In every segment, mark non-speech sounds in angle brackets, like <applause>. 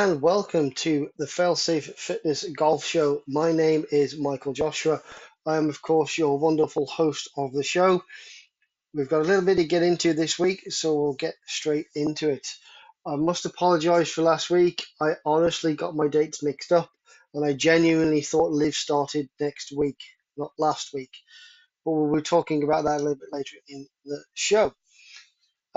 And welcome to the Failsafe Fitness Golf Show. My name is Michael Joshua. I am, of course, your wonderful host of the show. We've got a little bit to get into this week, so we'll get straight into it. I must apologize for last week. I honestly got my dates mixed up, and I genuinely thought LIV started next week, not last week. But we'll be talking about that a little bit later in the show.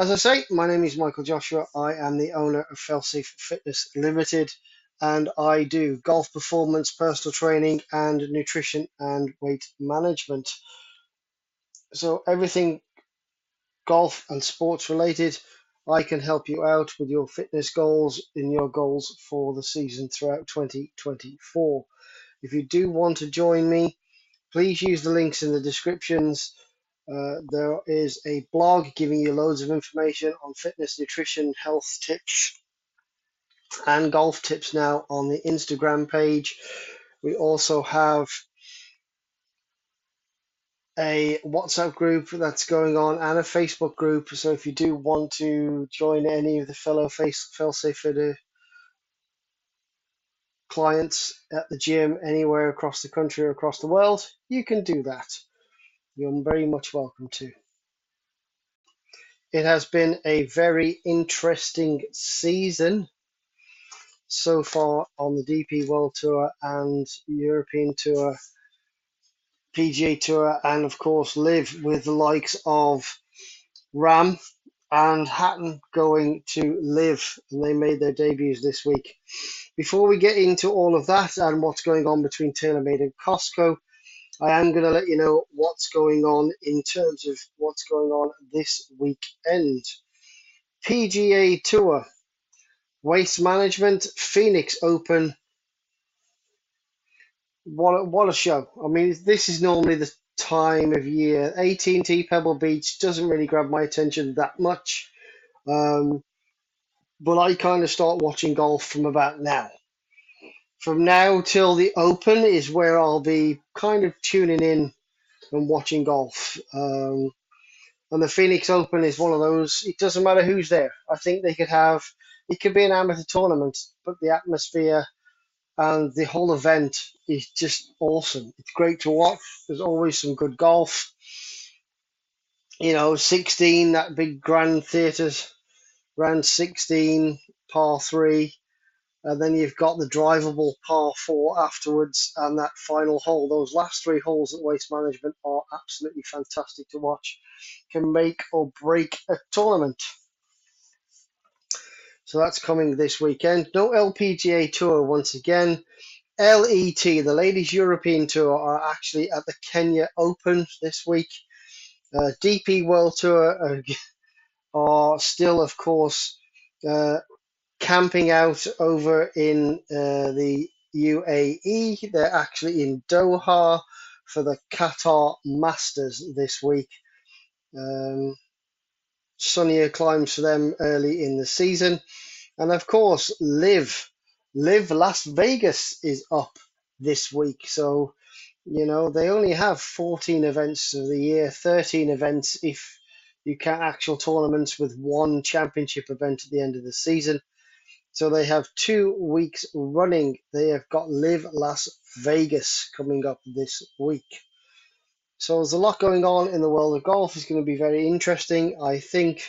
As I say, my name is Michael Joshua. I am the owner of Failsafe Fitness Limited, and I do golf performance, personal training, and nutrition and weight management. So everything golf and sports related, I can help you out with your fitness goals in your goals for the season throughout 2024. If you do want to join me, please use the links in the descriptions uh, there is a blog giving you loads of information on fitness, nutrition, health tips, and golf tips now on the Instagram page. We also have a WhatsApp group that's going on and a Facebook group. So if you do want to join any of the fellow face failsafe clients at the gym anywhere across the country or across the world, you can do that. You're very much welcome to. It has been a very interesting season so far on the DP World Tour and European Tour, PGA Tour, and of course, LIV with the likes of Rahm and Hatton going to LIV, and they made their debuts this week. Before we get into all of that and what's going on between TaylorMade and Costco, I am going to let you know what's going on in terms of what's going on this weekend. PGA Tour, Waste Management, Phoenix Open. What a, what a show! I mean, this is normally the time of year. AT&T Pebble Beach doesn't really grab my attention that much, um, but I kind of start watching golf from about now from now till the Open is where I'll be kind of tuning in and watching golf. Um, and the Phoenix Open is one of those. It doesn't matter who's there. I think they could have. It could be an amateur tournament, but the atmosphere and the whole event is just awesome. It's great to watch. There's always some good golf. You know, 16 that big grand theatres, round 16 par three and then you've got the drivable par four afterwards and that final hole. Those last three holes at Waste Management are absolutely fantastic to watch. Can make or break a tournament. So that's coming this weekend. No LPGA Tour once again. LET, the Ladies European Tour, are actually at the Kenya Open this week. Uh, DP World Tour are, <laughs> are still, of course, uh, camping out over in uh, the UAE. They're actually in Doha for the Qatar Masters this week. Um, sunnier climes for them early in the season. And of course, LIV. LIV Las Vegas is up this week. So, you know, they only have 14 events of the year, 13 events if you count actual tournaments with one championship event at the end of the season. So they have two weeks running. They have got LIV Las Vegas coming up this week. So there's a lot going on in the world of golf. It's going to be very interesting. I think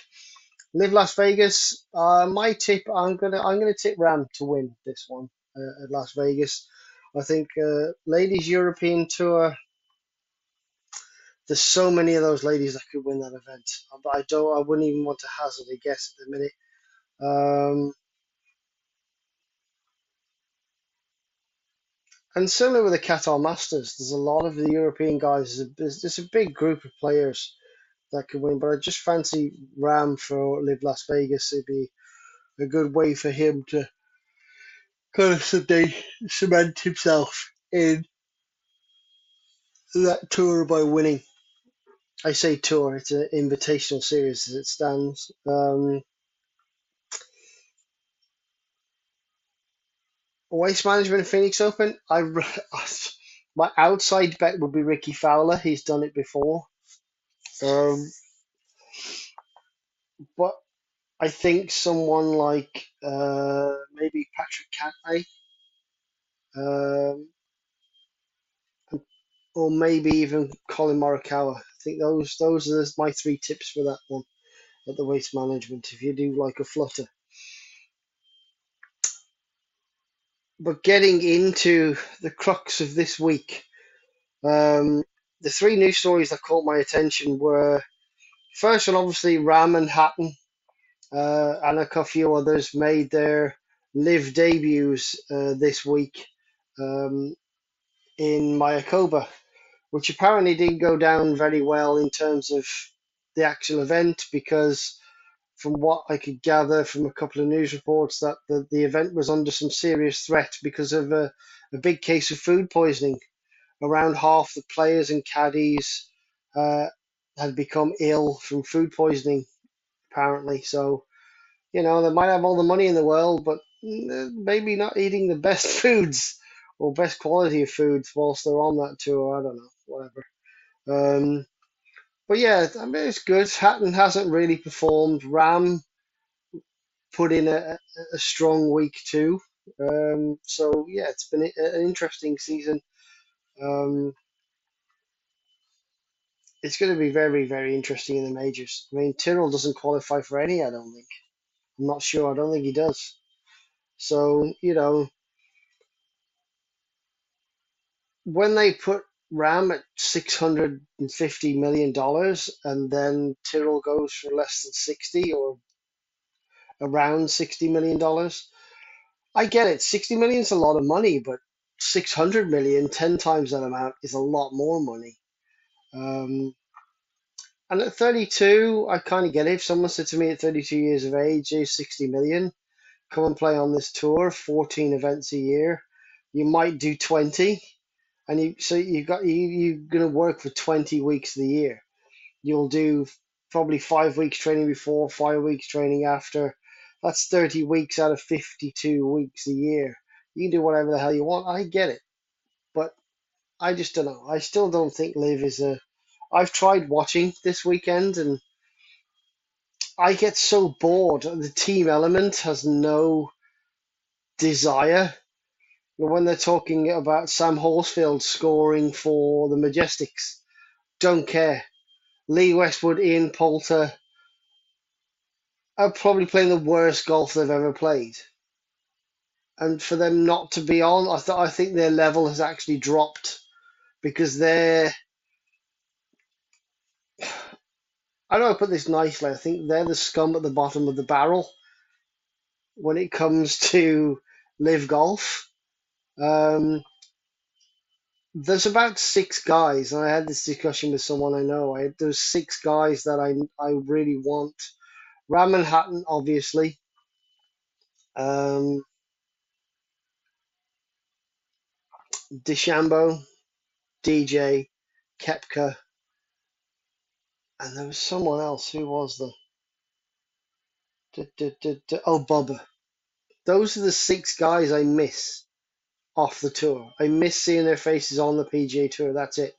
LIV Las Vegas. Uh, my tip, I'm gonna I'm gonna tip Rahm to win this one uh, at Las Vegas. I think uh, ladies European Tour. There's so many of those ladies that could win that event. But I don't. I wouldn't even want to hazard a guess at the minute. Um, And similar with the Qatar Masters, there's a lot of the European guys. There's, there's a big group of players that could win, but I just fancy Rahm for LIV Las Vegas. It'd be a good way for him to kind of cement himself in that tour by winning. I say tour; it's an invitational series as it stands. Um, Waste Management Phoenix Open. I <laughs> my outside bet would be Rickie Fowler. He's done it before. Um, but I think someone like uh, maybe Patrick Cantlay, um, or maybe even Collin Morikawa. I think those those are my three tips for that one at the waste management. If you do like a flutter, but getting into the crux of this week, um, the three news stories that caught my attention were first one, obviously Rahm and Hatton, uh, and a few others made their LIV debuts uh, this week um, in Mayakoba, which apparently didn't go down very well in terms of the actual event because from what I could gather from a couple of news reports, that the, the event was under some serious threat because of a, a big case of food poisoning. Around half the players and caddies uh, had become ill from food poisoning, apparently. So, you know, they might have all the money in the world, but mm, maybe not eating the <laughs> best foods or best quality of foods whilst they're on that tour. I don't know, whatever. Um, but yeah, I mean, it's good. Hatton hasn't really performed. Rahm put in a, a strong week too. Um, so yeah, it's been an interesting season. Um, it's going to be very, very interesting in the majors. I mean, Tyrrell doesn't qualify for any. I don't think. I'm not sure. I don't think he does. So you know, when they put Rahm at six hundred and fifty million dollars, and then Tyrrell goes for less than sixty or around sixty million dollars. I get it. Sixty million is a lot of money, but 600 million, 10 times that amount, is a lot more money. Um, and at 32, I kind of get it. If someone said to me at 32 years of age, here's 60 million, come and play on this tour, 14 events a year, you might do 20. And you, so you got you, you're to work for 20 weeks of the year. You'll do probably five weeks training before, five weeks training after. That's 30 weeks out of 52 weeks a year. You can do whatever the hell you want. I get it. But I just don't know. I still don't think LIV is a. I've tried watching this weekend and I get so bored. The team element has no desire. But when they're talking about Sam Horsfield scoring for the Majesticks, don't care. Lee Westwood, Ian Poulter are probably playing the worst golf they've ever played. And for them not to be on, I, th- I think their level has actually dropped because they're. I don't know put this nicely. I think they're the scum at the bottom of the barrel when it comes to LIV golf. Um, there's about six guys, and I had this discussion with someone I know. I, there's six guys that I I really want. Rahm Hatton, obviously. Um, DeChambeau, DJ, Koepka, and there was someone else. Who was the? Oh, Bubba. Those are the six guys I miss off the tour. I miss seeing their faces on the PGA Tour. That's it.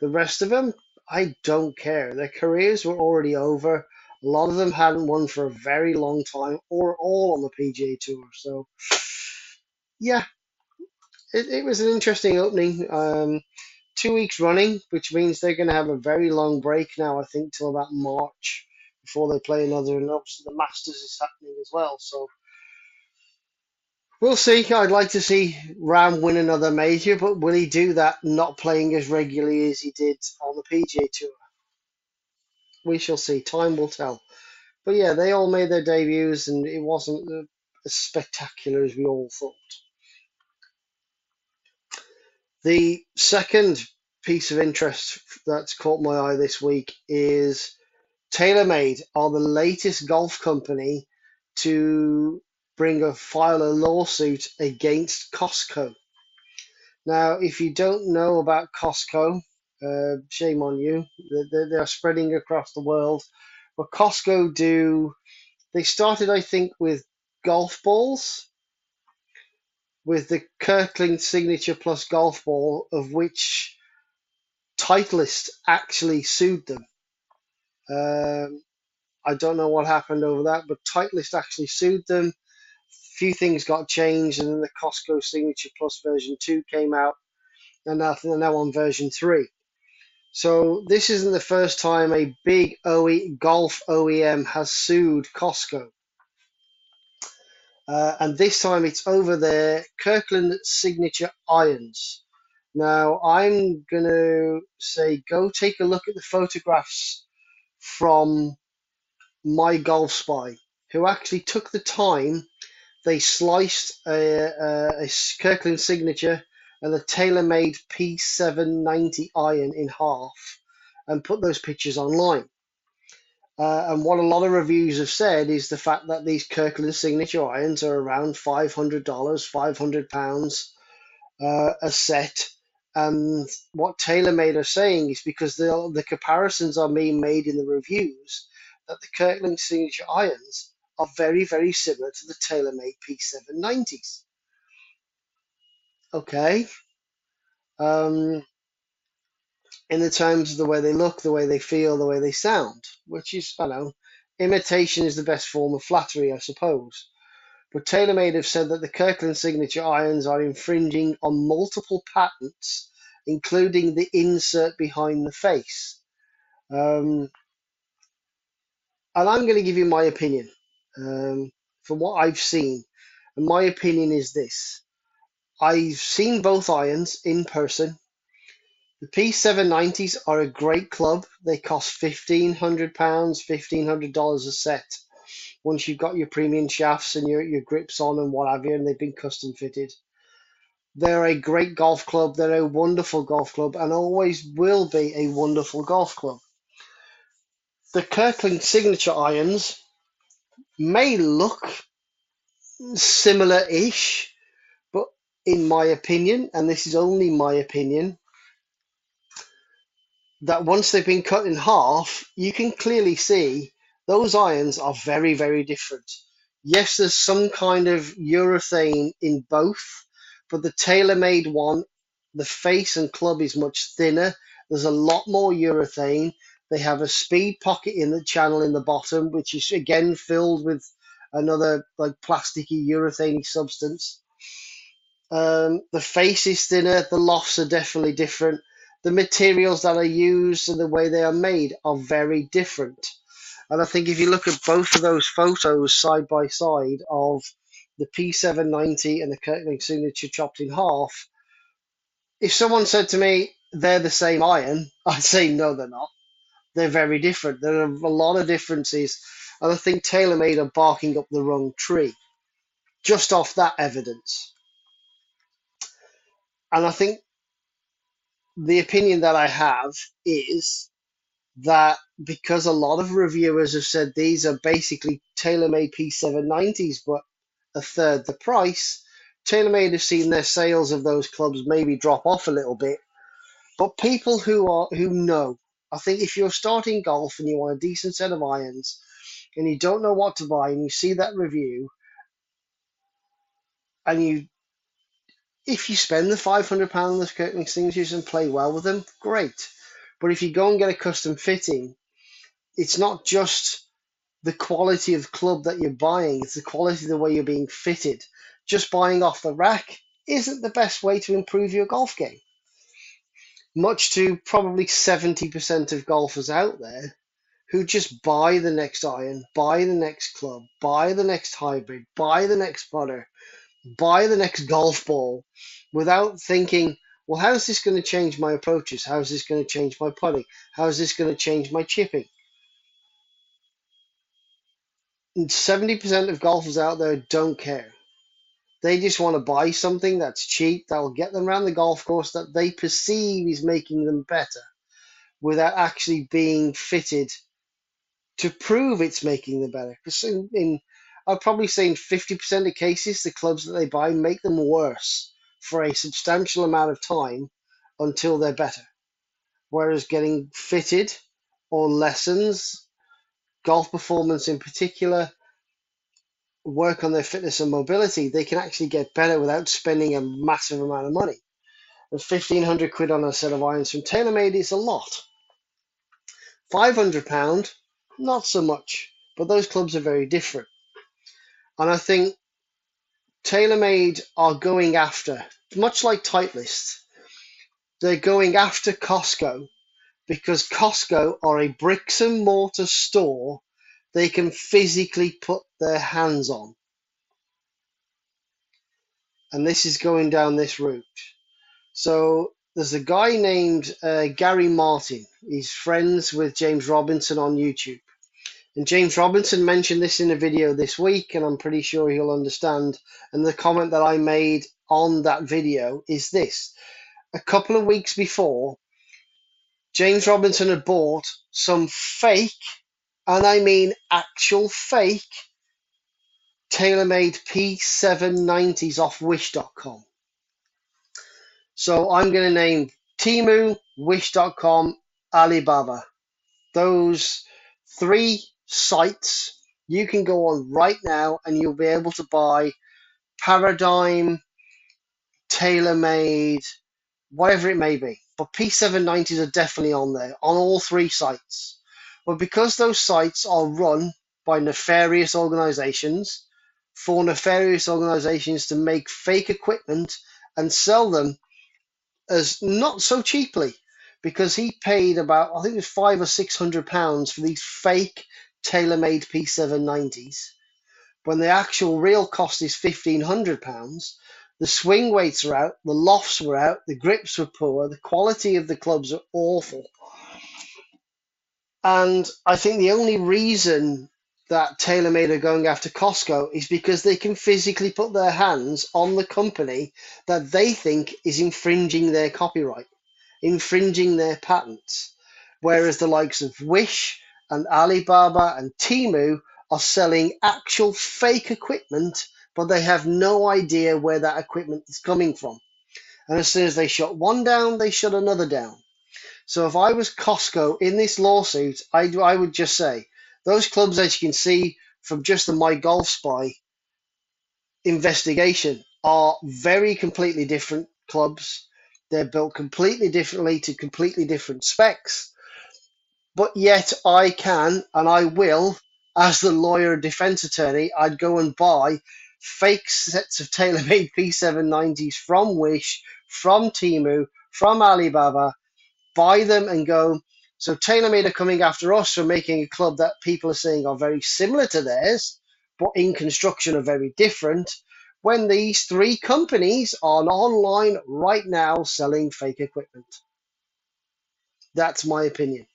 The rest of them, I don't care. Their careers were already over. A lot of them hadn't won for a very long time or all on the PGA Tour. So, yeah, it, it was an interesting opening. Um, two weeks running, which means they're going to have a very long break now, I think, till about March before they play another. And obviously, the Masters is happening as well. So, we'll see. I'd like to see Rahm win another major, but will he do that not playing as regularly as he did on the PGA Tour? We shall see. Time will tell. But yeah, they all made their debuts, and it wasn't as spectacular as we all thought. The second piece of interest that's caught my eye this week is TaylorMade are the latest golf company to bring a file a lawsuit against Costco. Now, if you don't know about Costco, uh, shame on you. They're, they're spreading across the world. But Costco do, they started, I think, with golf balls, with the Kirkland Signature Plus golf ball, of which Titleist actually sued them. Um, I don't know what happened over that, but Titleist actually sued them. Few things got changed, and then the Costco Signature Plus version 2 came out, and now they're now on version 3. So this isn't the first time a big OE, golf OEM has sued Costco. Uh, and this time it's over their Kirkland signature irons. Now I'm going to say go take a look at the photographs from My Golf Spy, who actually took the time. They sliced a, a, a Kirkland signature and a TaylorMade P790 iron in half and put those pictures online. Uh, and what a lot of reviews have said is the fact that these Kirkland signature irons are around $500, £500 uh, a set. And what TaylorMade are saying is because the, the comparisons are being made in the reviews that the Kirkland signature irons are very, very similar to the TaylorMade P790s. Okay. Um, in the terms of the way they look, the way they feel, the way they sound, which is, I know, imitation is the best form of flattery, I suppose. But TaylorMade have said that the Kirkland signature irons are infringing on multiple patents, including the insert behind the face. Um, and I'm going to give you my opinion um, from what I've seen. And my opinion is this I've seen both irons in person the P790s are a great club. They cost £1,500, $1,500 a set once you've got your premium shafts and your, your grips on and what have you, and they've been custom fitted. They're a great golf club. They're a wonderful golf club and always will be a wonderful golf club. The Kirkland signature irons may look similar ish, but in my opinion, and this is only my opinion, that once they've been cut in half, you can clearly see those irons are very, very different. Yes, there's some kind of urethane in both, but the TaylorMade one, the face and club is much thinner. There's a lot more urethane. They have a speed pocket in the channel in the bottom, which is again filled with another like plasticky urethane substance. Um, the face is thinner. The lofts are definitely different the materials that are used and the way they are made are very different. And I think if you look at both of those photos side by side of the P790 and the Kirkland Signature chopped in half, if someone said to me they're the same iron, <laughs> I'd say no, they're not. They're very different. There are a lot of differences, and I think TaylorMade are barking up the wrong tree just off that evidence. And I think the opinion that I have is that because a lot of reviewers have said these are basically TaylorMade P790s, but a third the price, TaylorMade have seen their sales of those clubs maybe drop off a little bit. But people who are who know, I think if you're starting golf and you want a decent set of irons and you don't know what to buy and you see that review and you if you spend the five hundred pound on the extinguishers and play well with them, great. But if you go and get a custom fitting, it's not just the quality of club that you're buying, it's the quality of the way you're being fitted. Just buying off the rack isn't the best way to improve your golf game. Much to probably 70% of golfers out there who just buy the next iron, buy the next club, buy the next hybrid, buy the next putter, buy the next golf ball without thinking, well, how is this going to change my approaches? How is this going to change my putting? How is this going to change my chipping? And 70% of golfers out there don't care. They just want to buy something that's cheap, that will get them around the golf course that they perceive is making them better without actually being fitted to prove it's making them better. Because in, in I'd probably say in 50% of cases, the clubs that they buy make them worse for a substantial amount of time until they're better. Whereas getting fitted or lessons, golf performance in particular, work on their fitness and mobility, they can actually get better without spending a massive amount of money. And 1500 quid on a set of irons from TaylorMade is a lot. £500, not so much. but those clubs are very different. And I think TaylorMade are going after, much like Titleist, they're going after Costco because Costco are a bricks and mortar store they can physically put their hands on. And this is going down this route. So there's a guy named uh, Gary Martin. He's friends with James Robinson on YouTube. And James Robinson mentioned this in a video this week, and I'm pretty sure he'll understand. And the comment that I made on that video is this a couple of weeks before, James Robinson had bought some fake, and I mean actual fake, TaylorMade P790s off Wish.com. So I'm going to name Temu, Wish.com, Alibaba. Those three sites you can go on right now and you'll be able to buy Paradigm, TaylorMade, whatever it may be. But P790s are definitely on there, on all three sites. But because those sites are run by nefarious organizations, for nefarious organizations to make fake equipment and sell them as not so cheaply, because he paid about, I think it was five or six hundred pounds for these fake TaylorMade P790s, when the actual real cost is fifteen hundred pounds. The swing weights are out, the lofts were out, the grips were poor, the quality of the clubs are awful. And I think the only reason that TaylorMade are going after Costco is because they can physically put their hands on the company that they think is infringing their copyright, infringing their patents. Whereas the likes of Wish and Alibaba and Temu are selling actual fake equipment, but they have no idea where that equipment is coming from. And as soon as they shut one down, they shut another down. So if I was Costco in this lawsuit, I, I would just say those clubs, as you can see from just the My Golf Spy investigation, are very completely different clubs. They're built completely differently to completely different specs. But yet I can and I will, as the lawyer defense attorney, I'd go and buy fake sets of TaylorMade P790s from Wish, from Temu, from Alibaba, buy them and go. So TaylorMade are coming after us for making a club that people are saying are very similar to theirs, but in construction are very different. When these three companies are online right now selling fake equipment. That's my opinion.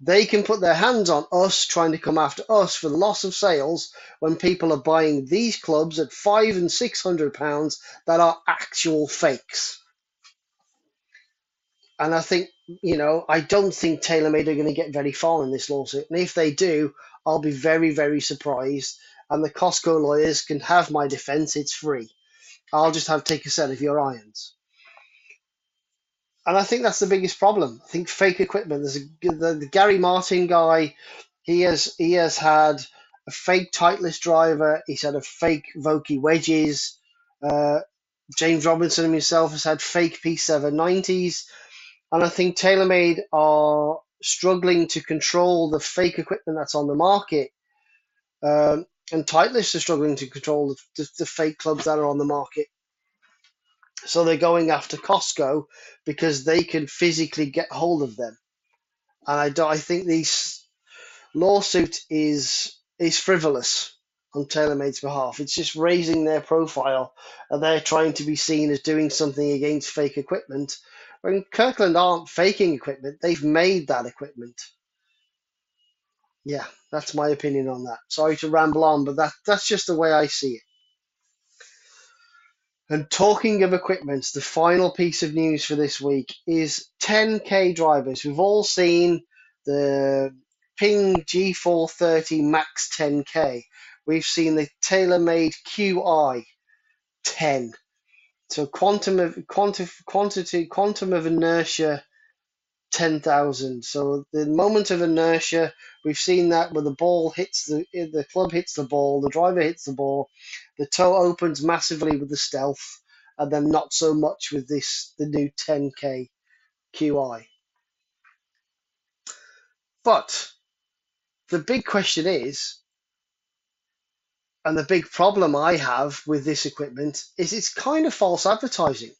They can put their hands on us trying to come after us for the loss of sales when people are buying these clubs at five and six hundred pounds that are actual fakes. And I think, you know, I don't think TaylorMade are going to get very far in this lawsuit. And if they do, I'll be very, very surprised. And the Costco lawyers can have my defense. It's free. I'll just have take a set of your irons. And I think that's the biggest problem. I think fake equipment. There's a, the, the Gary Martin guy. He has he has had a fake Titleist driver. He's had a fake Vokey wedges. Uh, James Robinson himself has had fake P790s. And I think TaylorMade are struggling to control the fake equipment that's on the market. Um, and Titleist are struggling to control the, the, the fake clubs that are on the market. So they're going after Costco because they can physically get hold of them. And I, do, I think this lawsuit is is frivolous on TaylorMade's behalf. It's just raising their profile, and they're trying to be seen as doing something against fake equipment. When Kirkland aren't faking equipment, they've made that equipment. Yeah, that's my opinion on that. Sorry to ramble on, but that that's just the way I see it. And talking of equipment, the final piece of news for this week is 10K drivers. We've all seen the Ping G430 Max 10K. We've seen the TaylorMade QI 10. So quantum of quantum quantity quantum of inertia 10,000. So the moment of inertia, we've seen that when the ball hits the the club hits the ball, the driver hits the ball, the toe opens massively with the stealth, and then not so much with this the new 10k QI. But the big question is, And the big problem I have with this equipment is it's kind of false advertising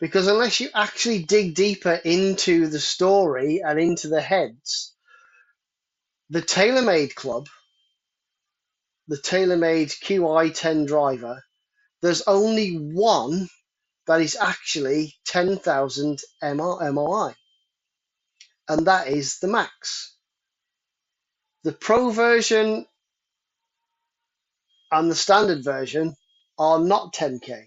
because unless you actually dig deeper into the story and into the heads, the TaylorMade Club, the TaylorMade QI10 driver, there's only one that is actually 10,000 MOI, and that is the Max. The Pro version and the standard version are not 10K.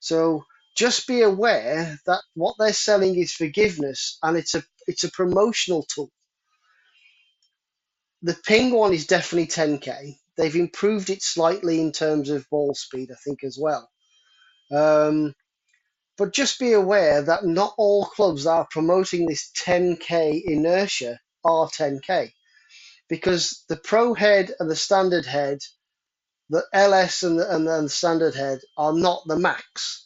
So just be aware that what they're selling is forgiveness and it's a it's a promotional tool. The Ping one is definitely 10K. They've improved it slightly in terms of ball speed, I think, as well. Um, but just be aware that not all clubs that are promoting this 10K inertia are 10K because the pro head and the standard head, the LS and the, and the standard head are not the max.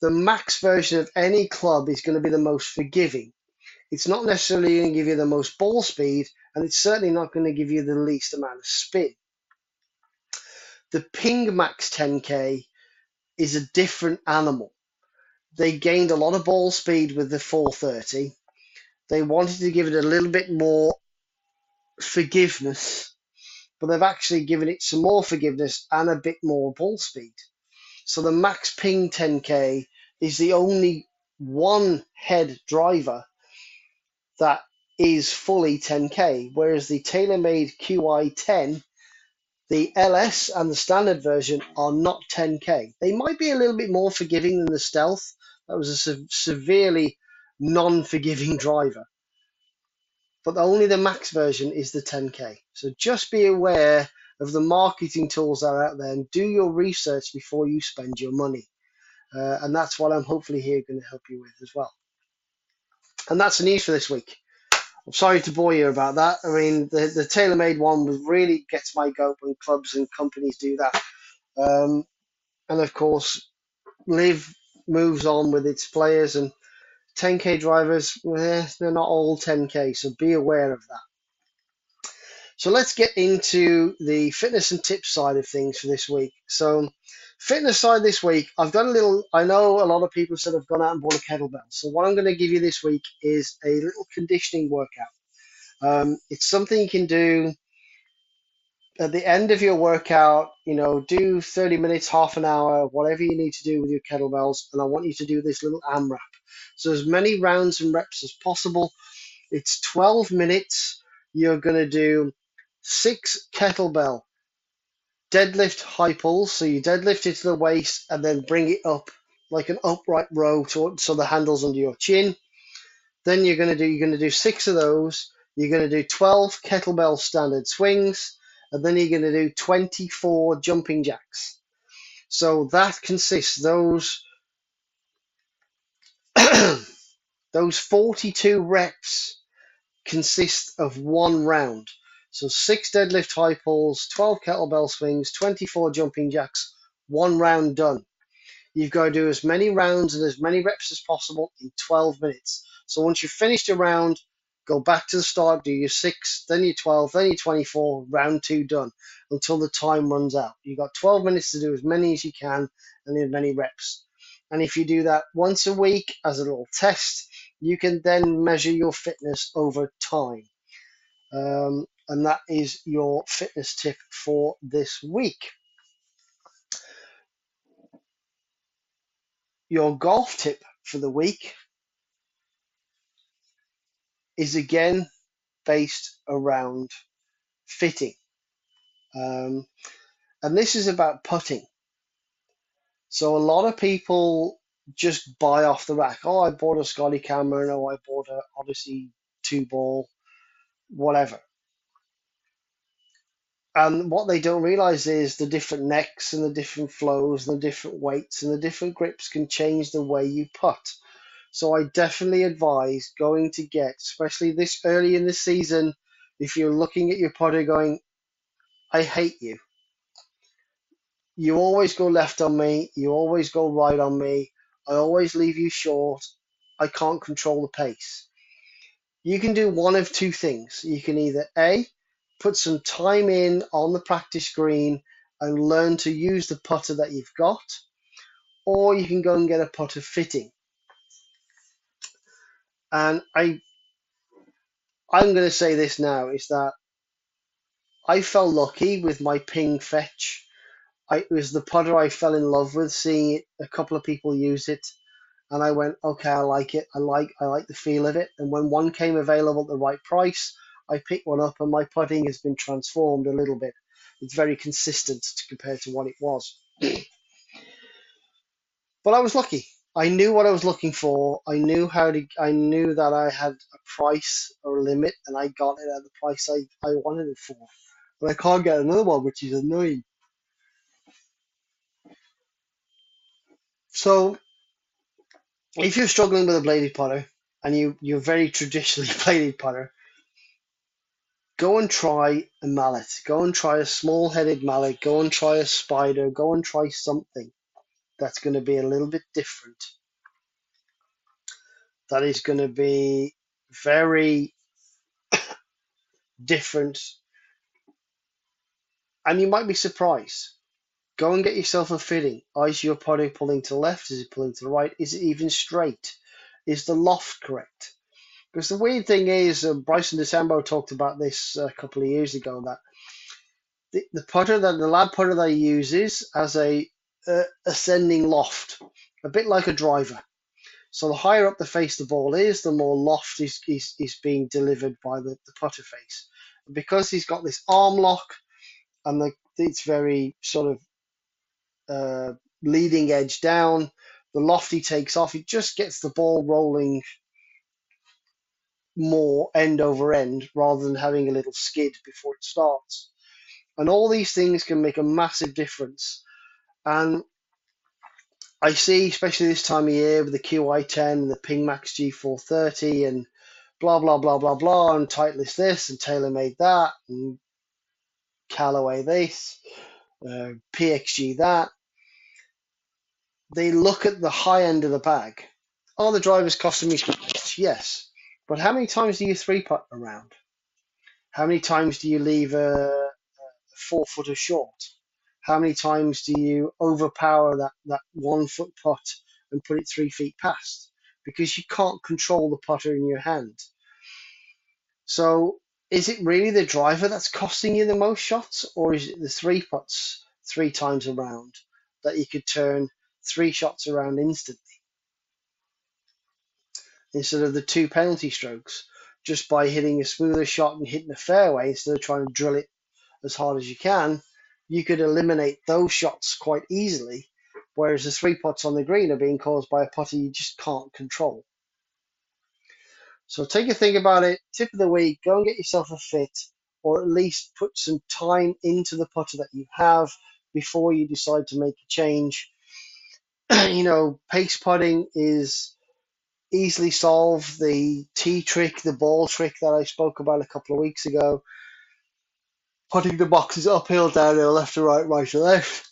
The max version of any club is going to be the most forgiving. It's not necessarily going to give you the most ball speed, and it's certainly not going to give you the least amount of spin. The Ping Max 10K is a different animal. They gained a lot of ball speed with the 430. They wanted to give it a little bit more forgiveness, but they've actually given it some more forgiveness and a bit more ball speed. So the Max Ping 10K is the only one head driver that is fully 10K, whereas the TaylorMade QI10, the LS and the standard version are not 10K. They might be a little bit more forgiving than the Stealth. That was a se- severely non forgiving <laughs> driver but only the max version is the 10K. So just be aware of the marketing tools that are out there and do your research before you spend your money. Uh, and that's what I'm hopefully here going to help you with as well. And that's the news for this week. I'm sorry to bore you about that. I mean, the, the TaylorMade one really gets my goat when clubs and companies do that. Um, and of course, LIV moves on with its players and 10k drivers, eh, they're not all 10k, so be aware of that. So let's get into the fitness and tips side of things for this week. So, fitness side this week, I've done a little. I know a lot of people said I've gone out and bought a kettlebell. So, what I'm going to give you this week is a little conditioning workout. Um, it's something you can do at the end of your workout. You know, do 30 minutes, half an hour, whatever you need to do with your kettlebells. And I want you to do this little AMRAP. So, as many rounds and reps as possible. It's 12 minutes. You're going to do six kettlebell deadlift high pulls. So, you deadlift it to the waist and then bring it up like an upright row to, so the handle's under your chin. Then you're going to do you're going to do six of those. You're going to do 12 kettlebell standard swings, and then you're going to do 24 jumping jacks. So that consists those <coughs> those 42 reps consist of one round. So six deadlift high pulls, 12 kettlebell swings, 24 jumping jacks, one round done. You've got to do as many rounds and as many reps as possible in 12 minutes. So once you've finished a round, go back to the start, do your six, then your 12, then your 24, round two done until the time runs out. You've got 12 minutes to do as many as you can and as many reps. And if you do that once a week as a little test, you can then measure your fitness over time. Um, and that is your fitness tip for this week. Your golf tip for the week is again based around fitting. Um, and this is about putting. So a lot of people just buy off the rack. Oh, I bought a Scotty Cameron, oh, I bought a Odyssey two ball, whatever. And what they don't realize is the different necks and the different flows and the different weights and the different grips can change the way you putt. So I definitely advise going to get, especially this early in the season, if you're looking at your putter going, I hate you. You always go left on me. You always go right on me. I always leave you short. I can't control the pace. You can do one of two things. You can either A, put some time in on the practice green and learn to use the putter that you've got, or you can go and get a putter fitting. And I, I'm going to say this now is that I felt lucky with my ping fetch. I, it was the putter I fell in love with, seeing it, a couple of people use it, and I went, okay, I like it. I like, I like the feel of it. And when one came available at the right price, I picked one up, and my putting has been transformed a little bit. It's very consistent to compared to what it was. but I was lucky. I knew what I was looking for. I knew how to. I knew that I had a price or a limit, and I got it at the price I, I wanted it for. But I can't get another one, which is annoying. So, if you're struggling with a bladed putter and you you're very traditionally <laughs> bladed putter, go and try a mallet. Go and try a small headed mallet. Go and try a spider. Go and try something that's going to be a little bit different. That is going to be very <coughs> different. And you might be surprised. Go and get yourself a fitting. Is your putter pulling to the left? Is it pulling to the right? Is it even straight? Is the loft correct? Because the weird thing is, uh, Bryson DeChambeau talked about this a couple of years ago that the, the putter that the lab putter that he uses has a uh, ascending loft, a bit like a driver. So the higher up the face the ball is, the more loft is, is, is being delivered by the, the putter face. because he's got this arm lock and the, it's very sort of uh, leading edge down, the lofty takes off, it just gets the ball rolling more end over end rather than having a little skid before it starts. And all these things can make a massive difference. And I see, especially this time of year with the QI10 and the Ping Max G430 and blah, blah, blah, blah, blah, and Titleist this and TaylorMade that and Callaway this, uh, PXG that. They look at the high end of the bag. Are the drivers costing me? Yes. But how many times do you three putt around? How many times do you leave a, a four footer short? How many times do you overpower that, that one foot putt and put it three feet past? Because you can't control the putter in your hand. So is it really the driver that's costing you the most shots, or is it the three putts three times around that you could turn three shots around instantly? instead of the two penalty strokes just by hitting a smoother shot and hitting the fairway instead of trying to drill it as hard as you can, you could eliminate those shots quite easily. Whereas the three putts on the green are being caused by a putter you just can't control. So take a think about it. Tip of the week: go and get yourself a fit, or at least put some time into the putter that you have before you decide to make a change. You know, pace putting is easily solved. the tee trick, the ball trick that I spoke about a couple of weeks ago. Putting the boxes uphill, downhill, left to right, right to left.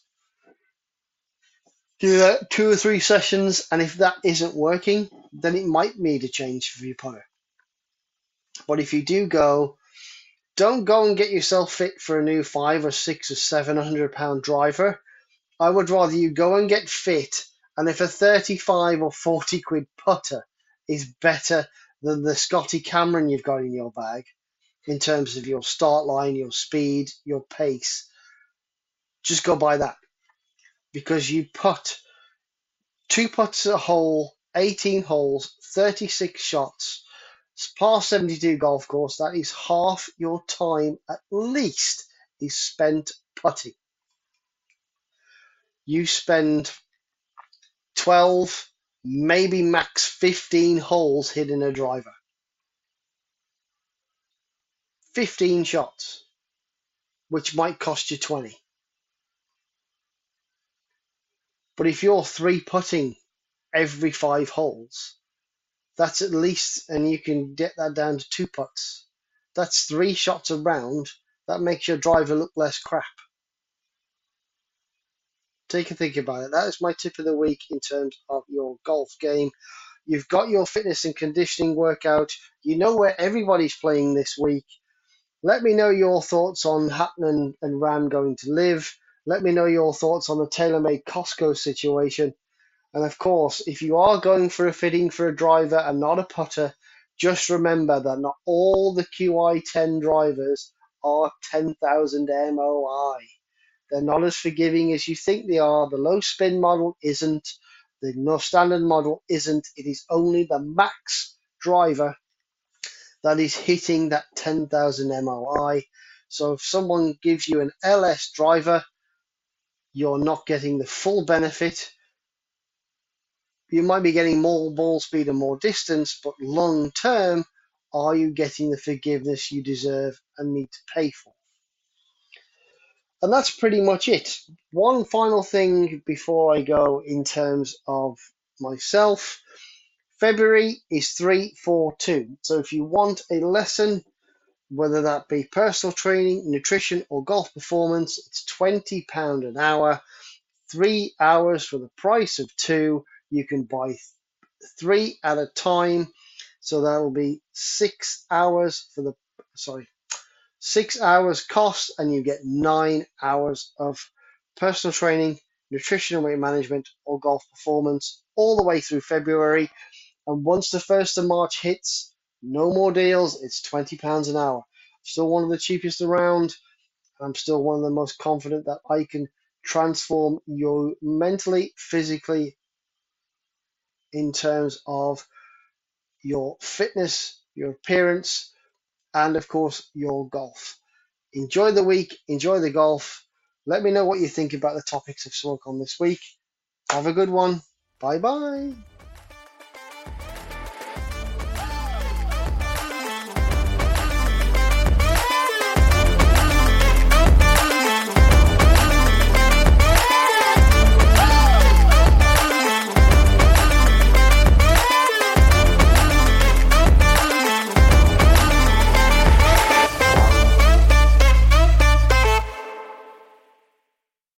Do that two or three sessions, and if that isn't working, then it might need a change for your putter. But if you do go, don't go and get yourself fit for a new five or six or seven hundred pound driver. I would rather you go and get fit, and if a 35 or 40 quid putter is better than the Scotty Cameron you've got in your bag in terms of your start line, your speed, your pace. Just go by that because you put two putts a hole, 18 holes, 36 shots, It's par 72 golf course. That is half your time at least is spent putting. You spend 12 maybe max 15 holes hitting a driver. 15 shots, which might cost you 20. But if you're three putting every five holes, that's at least, and you can get that down to two putts. That's three shots around. That makes your driver look less crap. Take a think about it. That is my tip of the week in terms of your golf game. You've got your fitness and conditioning workout. You know where everybody's playing this week. Let me know your thoughts on Hatton and Rahm going to LIV. Let me know your thoughts on the TaylorMade Costco situation. And of course, if you are going for a fitting for a driver and not a putter, just remember that not all the QI10 drivers are 10,000 MOI. They're not as forgiving as you think they are. The low spin model isn't. The no standard model isn't. It is only the max driver that is hitting that 10,000 MOI. So if someone gives you an LS driver, you're not getting the full benefit. You might be getting more ball speed and more distance, but long term, are you getting the forgiveness you deserve and need to pay for? And that's pretty much it. One final thing before I go in terms of myself. February is 342. So if you want a lesson, whether that be personal training, nutrition, or golf performance, it's £20 an hour. Three hours for the price of two. You can buy three at a time. So that will be six hours for the, sorry, six hours cost, and you get nine hours of personal training, nutrition weight management, or golf performance all the way through February. And once the 1st of March hits, no more deals. It's £20 an hour. Still one of the cheapest around. I'm still one of the most confident that I can transform you mentally, physically, in terms of your fitness, your appearance, and of course, your golf. Enjoy the week, enjoy the golf. Let me know what you think about the topics of smoke on this week. Have a good one. Bye bye.